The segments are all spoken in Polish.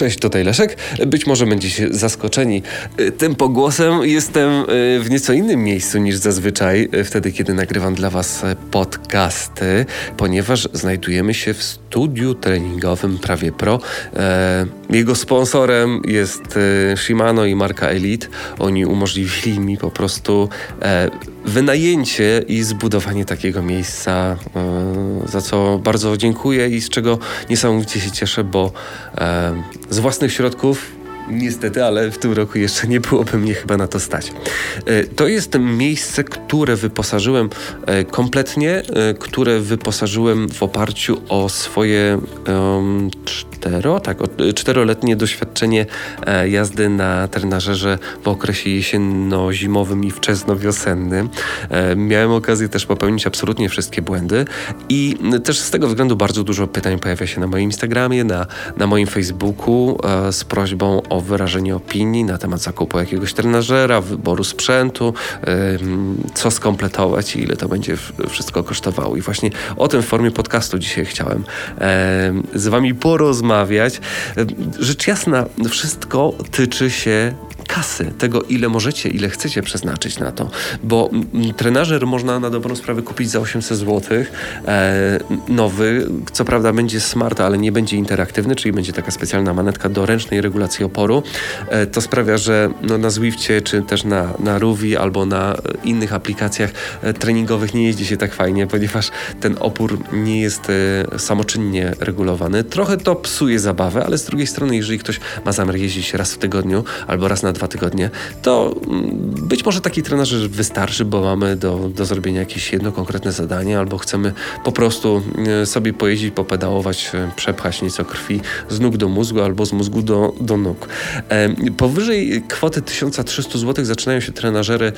Cześć, tutaj Leszek. Być może będziecie zaskoczeni tym pogłosem. Jestem w nieco innym miejscu niż zazwyczaj, wtedy kiedy nagrywam dla Was podcasty, ponieważ znajdujemy się w studiu treningowym Prawie Pro. Jego sponsorem jest Shimano i marka Elite. Oni umożliwili mi po prostu wynajęcie i zbudowanie takiego miejsca, za co bardzo dziękuję i z czego niesamowicie się cieszę, bo z własnych środków Niestety, ale w tym roku jeszcze nie byłoby mnie chyba na to stać. E, to jest miejsce, które wyposażyłem e, kompletnie, e, które wyposażyłem w oparciu o swoje um, cztero, tak, czteroletnie doświadczenie jazdy na trenażerze w okresie jesienno-zimowym i wczesno-wiosennym. Miałem okazję też popełnić absolutnie wszystkie błędy i też z tego względu bardzo dużo pytań pojawia się na moim Instagramie, na, na moim Facebooku z prośbą o wyrażenie opinii na temat zakupu jakiegoś trenażera, wyboru sprzętu, co skompletować i ile to będzie wszystko kosztowało. I właśnie o tym w formie podcastu dzisiaj chciałem z Wami porozmawiać. Rzecz jasna, wszystko tyczy się kasy, tego ile możecie, ile chcecie przeznaczyć na to, bo trenażer można na dobrą sprawę kupić za 800 zł, e, nowy, co prawda będzie smart, ale nie będzie interaktywny, czyli będzie taka specjalna manetka do ręcznej regulacji oporu. E, to sprawia, że no, na Zwiftie, czy też na, na Ruvi albo na innych aplikacjach e, treningowych nie jeździ się tak fajnie, ponieważ ten opór nie jest e, samoczynnie regulowany. Trochę to psuje zabawę, ale z drugiej strony, jeżeli ktoś ma zamiar jeździć raz w tygodniu albo raz na dwa tygodnie, to mm, być może taki trenaż wystarczy, bo mamy do, do zrobienia jakieś jedno konkretne zadanie, albo chcemy po prostu e, sobie pojeździć, popedałować, e, przepchać nieco krwi z nóg do mózgu albo z mózgu do, do nóg. E, powyżej kwoty 1300 zł zaczynają się trenażery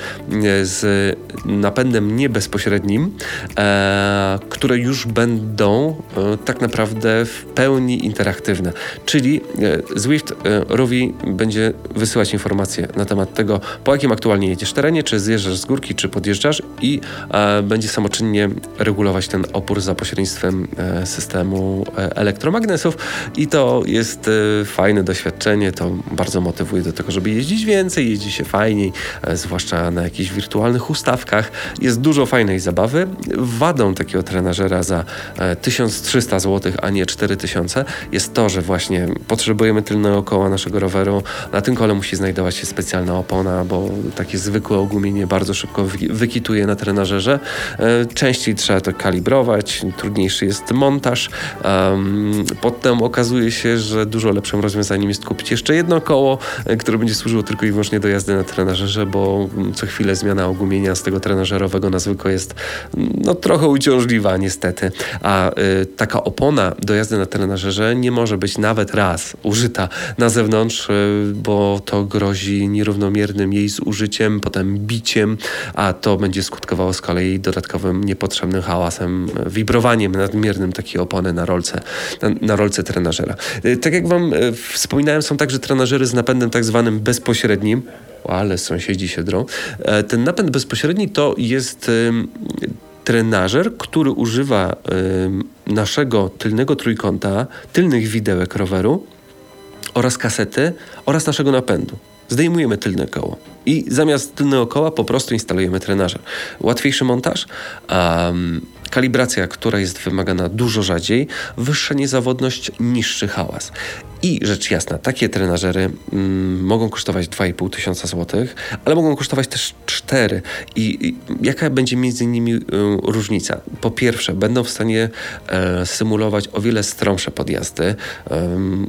z napędem niebezpośrednim, które już będą tak naprawdę w pełni interaktywne. Czyli Zwift Rovi będzie wysyłać informacje informacje na temat tego, po jakim aktualnie jedziesz terenie, czy zjeżdżasz z górki, czy podjeżdżasz i e, będzie samoczynnie regulować ten opór za pośrednictwem e, systemu e, elektromagnesów i to jest e, fajne doświadczenie, to bardzo motywuje do tego, żeby jeździć więcej, jeździ się fajniej, e, zwłaszcza na jakichś wirtualnych ustawkach. Jest dużo fajnej zabawy. Wadą takiego trenażera za 1300 e, zł, a nie 4000 jest to, że właśnie potrzebujemy tylnego koła naszego roweru. Na tym kole musi znajdować się specjalna opona, bo takie zwykłe ogumienie bardzo szybko wykituje na trenażerze. E, częściej trzeba to kalibrować, trudniejszy jest montaż. Potem okazuje się, że dużo lepszym rozwiązaniem jest kupić jeszcze jedno koło, e, które będzie służyło tylko i wyłącznie do jazdy na trenażerze, bo co chwilę zmiana ogumienia z tego trenażerowego na zwykłe jest no, trochę uciążliwa niestety. A y, taka opona do jazdy na trenażerze nie może być nawet raz użyta na zewnątrz, bo to grozi grozi nierównomiernym jej zużyciem, potem biciem, a to będzie skutkowało z kolei dodatkowym niepotrzebnym hałasem, wibrowaniem nadmiernym takiej opony na rolce, na, na rolce trenażera. Y, tak jak Wam y, wspominałem, są także trenażery z napędem tak zwanym bezpośrednim, ale sąsiedzi się drą. E, ten napęd bezpośredni to jest trenażer, który używa naszego tylnego trójkąta, tylnych widełek roweru oraz kasety oraz naszego napędu zdejmujemy tylne koło i zamiast tylnego koła po prostu instalujemy trenażer. Łatwiejszy montaż, um, kalibracja, która jest wymagana dużo rzadziej, wyższa niezawodność, niższy hałas. I rzecz jasna, takie trenażery mm, mogą kosztować 2,5 tysiąca złotych, ale mogą kosztować też 4. I, I, jaka będzie między nimi y, różnica? Po pierwsze, będą w stanie e, symulować o wiele stromsze podjazdy. E,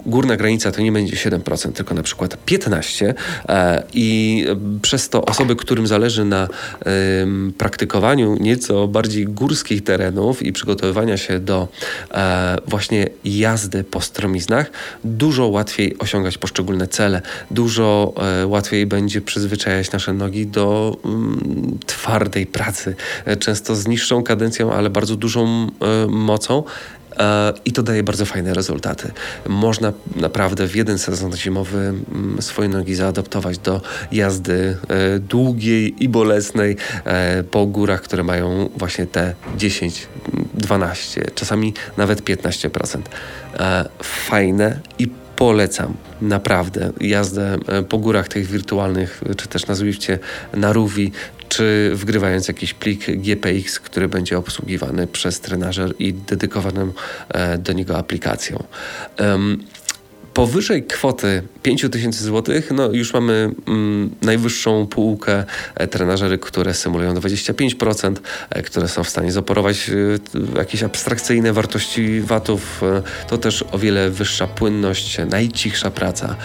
górna granica to nie będzie 7%, tylko na przykład 15%. E, I przez to osoby, którym zależy na praktykowaniu nieco bardziej górskich terenów i przygotowywaniu się do właśnie jazdy po stromiznach, dużo łatwiej osiągać poszczególne cele, dużo e, łatwiej będzie przyzwyczajać nasze nogi do mm, twardej pracy, e, często z niższą kadencją, ale bardzo dużą e, mocą. I to daje bardzo fajne rezultaty. Można naprawdę w jeden sezon zimowy mm, swoje nogi zaadaptować do jazdy długiej i bolesnej po górach, które mają właśnie te 10, 12, czasami nawet 15%. Fajne i polecam naprawdę jazdę e, po górach tych wirtualnych, czy też na Zwifcie, na Ruvi, czy wgrywając jakiś plik GPX, który będzie obsługiwany przez trenażer i dedykowaną e, do niego aplikacją. Powyżej kwoty 5000 zł, no już mamy mm, najwyższą półkę e, trenażery, które symulują 25%, e, które są w stanie zoperować e, jakieś abstrakcyjne wartości watów. To też o wiele wyższa płynność, najcichsza praca,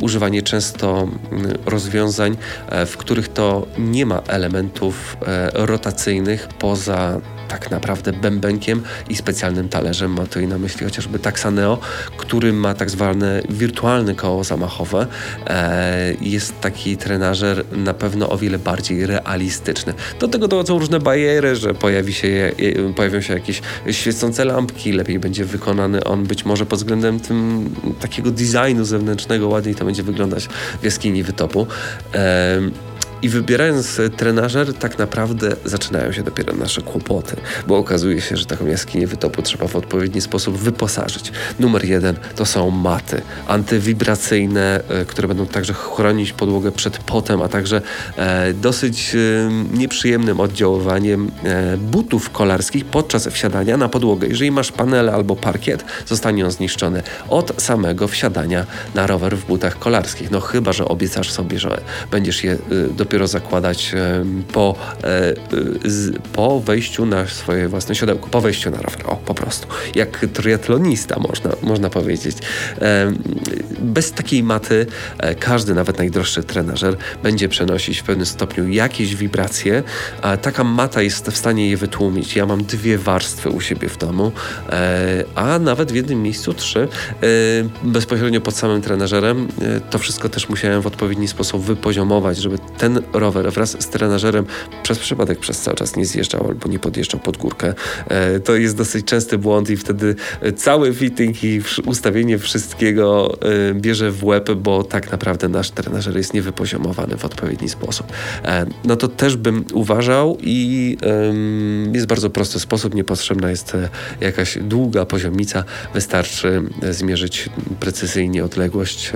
używanie często rozwiązań, w których to nie ma elementów rotacyjnych poza tak naprawdę bębenkiem i specjalnym talerzem. Ma tutaj na myśli chociażby Taxaneo, który ma tak zwane wirtualne koło zamachowe. E, jest taki trenażer na pewno o wiele bardziej realistyczny. Do tego dochodzą różne bariery, że pojawi się, pojawią się jakieś świecące lampki, lepiej będzie wykonany on być może pod względem tym takiego designu zewnętrznego, ładniej to będzie wyglądać w jaskini wytopu. E, i wybierając trenażer, tak naprawdę zaczynają się dopiero nasze kłopoty, bo okazuje się, że taką jaskinię wytopu trzeba w odpowiedni sposób wyposażyć. Numer jeden to są maty antywibracyjne, e, które będą także chronić podłogę przed potem, a także e, dosyć e, nieprzyjemnym oddziaływaniem e, butów kolarskich podczas wsiadania na podłogę. Jeżeli masz panele albo parkiet, zostanie on zniszczony od samego wsiadania na rower w butach kolarskich. No chyba, że obiecasz sobie, że będziesz je do dopiero zakładać po, e, po wejściu na swoje własne siodełko, po wejściu na rower, o po prostu, jak triatlonista można, można powiedzieć. Bez takiej maty e, każdy, nawet najdroższy trenażer będzie przenosić w pewnym stopniu jakieś wibracje, taka mata jest w stanie je wytłumić. Ja mam dwie warstwy u siebie w domu, e, a nawet w jednym miejscu trzy. Bezpośrednio pod samym trenażerem to wszystko też musiałem w odpowiedni sposób wypoziomować, żeby ten rower wraz z trenażerem przez przypadek przez cały czas nie zjeżdżał albo nie podjeżdżał pod górkę. E, to jest dosyć częsty błąd i wtedy cały fitting i ustawienie wszystkiego e, bierze w łeb, bo tak naprawdę nasz trenażer jest niewypoziomowany w odpowiedni sposób. E, no to też bym uważał i jest bardzo prosty sposób, niepotrzebna jest jakaś długa poziomica, wystarczy zmierzyć precyzyjnie odległość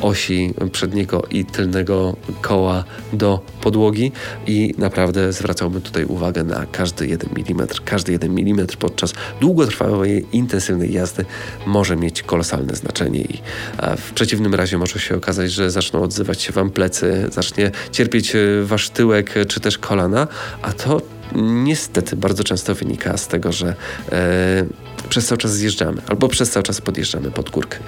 osi przedniego i tylnego koła do podłogi i naprawdę zwracałbym tutaj uwagę na każdy jeden milimetr. Każdy jeden milimetr podczas długotrwałej, intensywnej jazdy może mieć kolosalne znaczenie i w przeciwnym razie może się okazać, że zaczną odzywać się Wam plecy, zacznie cierpieć e, Wasz tyłek e, czy też kolana, a to niestety bardzo często wynika z tego, że e, przez cały czas zjeżdżamy albo przez cały czas podjeżdżamy pod górkę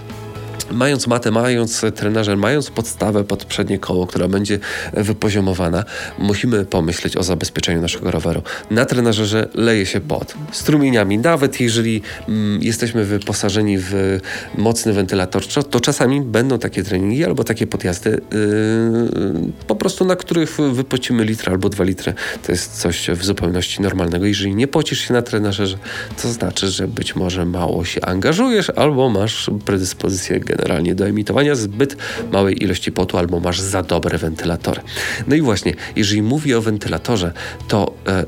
mając matę, mając trenażer, mając podstawę pod przednie koło, która będzie wypoziomowana, musimy pomyśleć o zabezpieczeniu naszego roweru. Na trenażerze leje się pod strumieniami. Nawet jeżeli mm, jesteśmy wyposażeni w mocny wentylator, to czasami będą takie treningi albo takie podjazdy yy, po prostu, na których wypocimy litr albo dwa litry. To jest coś w zupełności normalnego. Jeżeli nie pocisz się na trenażerze, to znaczy, że być może mało się angażujesz albo masz predyspozycję generalnie do emitowania zbyt małej ilości potu albo masz za dobre wentylatory. No i właśnie, jeżeli mówię o wentylatorze, to e,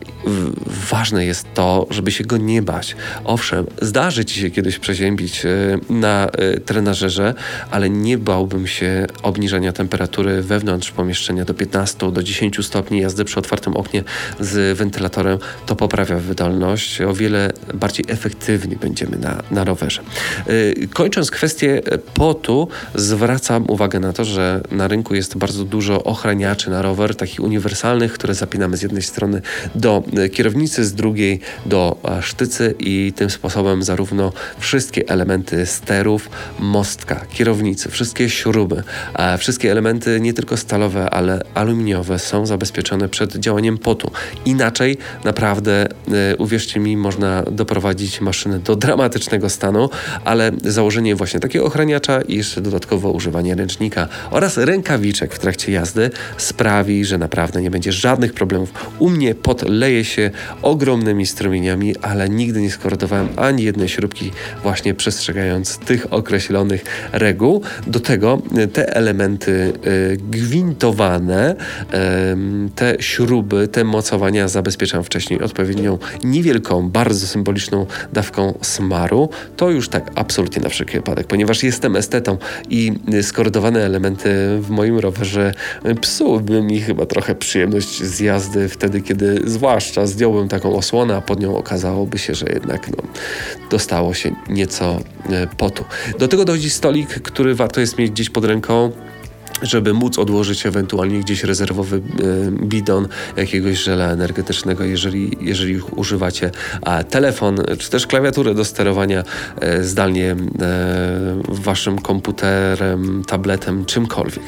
ważne jest to, żeby się go nie bać. Owszem, zdarzy ci się kiedyś przeziębić e, na e, trenażerze, ale nie bałbym się obniżania temperatury wewnątrz pomieszczenia do 15 do 10 stopni jazdy przy otwartym oknie z wentylatorem. To poprawia wydolność. O wiele bardziej efektywnie będziemy na, na rowerze. E, kończąc kwestię potu zwracam uwagę na to, że na rynku jest bardzo dużo ochraniaczy na rower, takich uniwersalnych, które zapinamy z jednej strony do e, kierownicy, z drugiej do e, sztycy i tym sposobem zarówno wszystkie elementy sterów, mostka, kierownicy, wszystkie śruby, wszystkie elementy nie tylko stalowe, ale aluminiowe są zabezpieczone przed działaniem potu. Inaczej naprawdę, e, uwierzcie mi, można doprowadzić maszynę do dramatycznego stanu, ale założenie właśnie takiego ochraniacza i jeszcze dodatkowo używanie ręcznika oraz rękawiczek w trakcie jazdy sprawi, że naprawdę nie będzie żadnych problemów. U mnie podleje się ogromnymi strumieniami, ale nigdy nie skorodowałem ani jednej śrubki właśnie przestrzegając tych określonych reguł. Do tego e, te elementy y, gwintowane, y, te śruby, te mocowania zabezpieczam wcześniej odpowiednią niewielką, bardzo symboliczną dawką smaru. To już tak absolutnie na wszelki wypadek, ponieważ jestem estetą i skorydowane elementy w moim rowerze psułyby mi chyba trochę przyjemność z jazdy wtedy, kiedy zwłaszcza zdjąłbym taką osłonę, a pod nią okazałoby się, że jednak no, dostało się nieco e, potu. Do tego dochodzi stolik, który warto jest mieć gdzieś pod ręką żeby móc odłożyć ewentualnie gdzieś rezerwowy e, bidon jakiegoś żela energetycznego, jeżeli, jeżeli używacie telefon, czy też klawiaturę do sterowania e, zdalnie e, waszym komputerem, tabletem, czymkolwiek.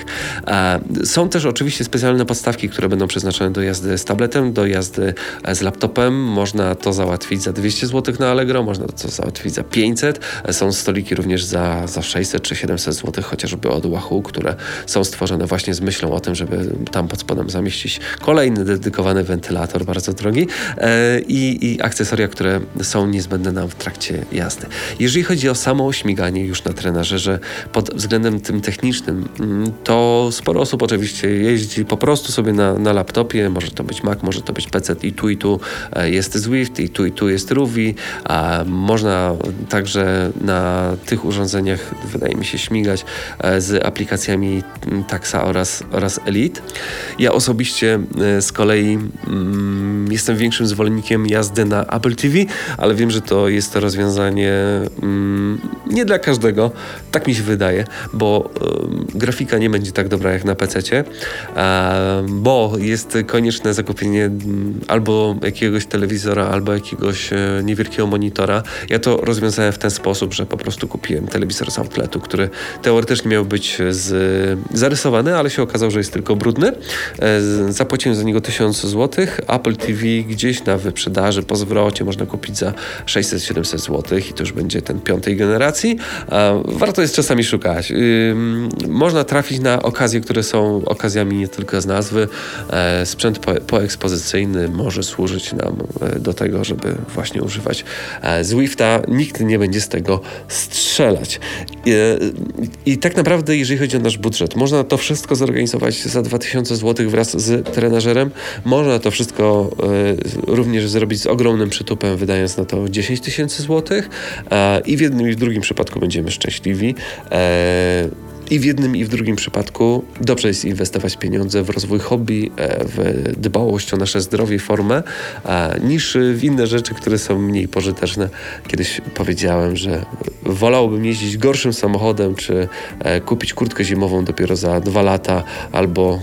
Są też oczywiście specjalne podstawki, które będą przeznaczone do jazdy z tabletem, do jazdy z laptopem. Można to załatwić za 200 zł na Allegro, można to załatwić za 500. Są stoliki również za, za 600 czy 700 zł, chociażby od Wahoo, które są stworzone właśnie z myślą o tym, żeby tam pod spodem zamieścić kolejny dedykowany wentylator, bardzo drogi e, i, i akcesoria, które są niezbędne nam w trakcie jazdy. Jeżeli chodzi o samo śmiganie już na trenażerze pod względem tym technicznym, mm, to sporo osób oczywiście jeździ po prostu sobie na, na laptopie, może to być Mac, może to być PC i tu i tu e, jest Zwift i tu i tu jest Ruby, a można także na tych urządzeniach, wydaje mi się, śmigać e, z aplikacjami Taxa oraz, oraz Elite. Ja osobiście e, z kolei mm, jestem większym zwolennikiem jazdy na Apple TV, ale wiem, że to jest to rozwiązanie mm, nie dla każdego, tak mi się wydaje, bo y, grafika nie będzie tak dobra jak na PC, y, bo jest konieczne zakupienie mm, albo jakiegoś telewizora, albo jakiegoś niewielkiego monitora. Ja to rozwiązałem w ten sposób, że po prostu kupiłem telewizor z outletu, który teoretycznie miał być z, zarysowany, ale się okazało, że jest tylko brudny. E, zapłaciłem za niego 1000 zł. Apple TV gdzieś na wyprzedaży po zwrocie można kupić za 600-700 zł i to już będzie ten piątej generacji. E, warto jest czasami szukać. Można trafić na okazje, które są okazjami nie tylko z nazwy. E, sprzęt poekspozycyjny może służyć nam do tego, żeby właśnie używać Zwifta. Nikt nie będzie z tego strzelać. I tak naprawdę, jeżeli chodzi o nasz budżet, można to wszystko zorganizować za 2000 zł wraz z trenażerem. Można to wszystko y, również zrobić z ogromnym przytupem, wydając na to 10 tysięcy złotych. I w jednym i w drugim przypadku będziemy szczęśliwi. I w jednym i w drugim przypadku dobrze jest inwestować pieniądze w rozwój hobby, e, w dbałość o nasze zdrowie formę, niż w inne rzeczy, które są mniej pożyteczne. Kiedyś powiedziałem, że wolałbym jeździć gorszym samochodem, czy e, kupić kurtkę zimową dopiero za dwa lata, albo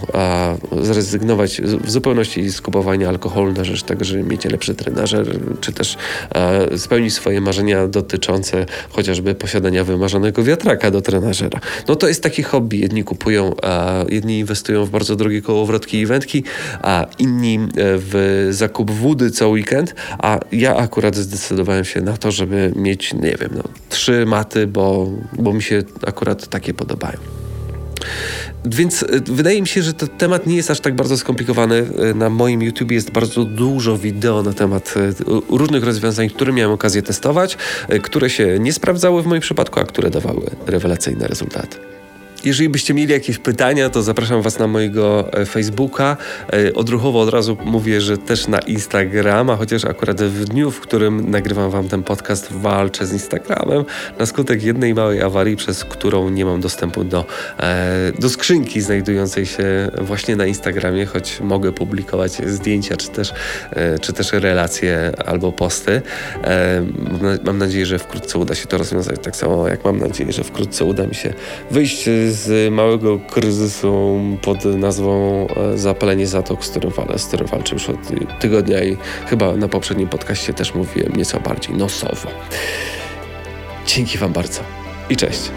zrezygnować w zupełności z kupowania alkoholu na rzecz tego, żeby mieć lepszy trenażer, czy też spełnić swoje marzenia dotyczące chociażby posiadania wymarzonego wiatraka do trenażera. No to jest takie hobby. Jedni kupują, a jedni inwestują w bardzo drogie kołowrotki i wędki, a inni e, w zakup wody co weekend, a ja akurat zdecydowałem się na to, żeby mieć, nie wiem, no, trzy maty, bo, bo mi się akurat takie podobają. Więc e, wydaje mi się, że ten temat nie jest aż tak bardzo skomplikowany. E, na moim YouTube jest bardzo dużo wideo na temat różnych rozwiązań, które miałem okazję testować, które się nie sprawdzały w moim przypadku, a które dawały rewelacyjne rezultaty. Jeżeli byście mieli jakieś pytania, to zapraszam Was na mojego e, Facebooka. E, odruchowo od razu mówię, że też na Instagrama, chociaż akurat w dniu, w którym nagrywam Wam ten podcast, walczę z Instagramem na skutek jednej małej awarii, przez którą nie mam dostępu do, e, do skrzynki znajdującej się właśnie na Instagramie, choć mogę publikować zdjęcia, czy też, czy też relacje albo posty. Mam nadzieję, że wkrótce uda się to rozwiązać, tak samo jak mam nadzieję, że wkrótce uda mi się wyjść z małego kryzysu pod nazwą e, zapalenie zatok, z którym, z którym walczę już od tygodnia i chyba na poprzednim podcaście też mówiłem nieco bardziej nosowo. Dzięki Wam bardzo i cześć.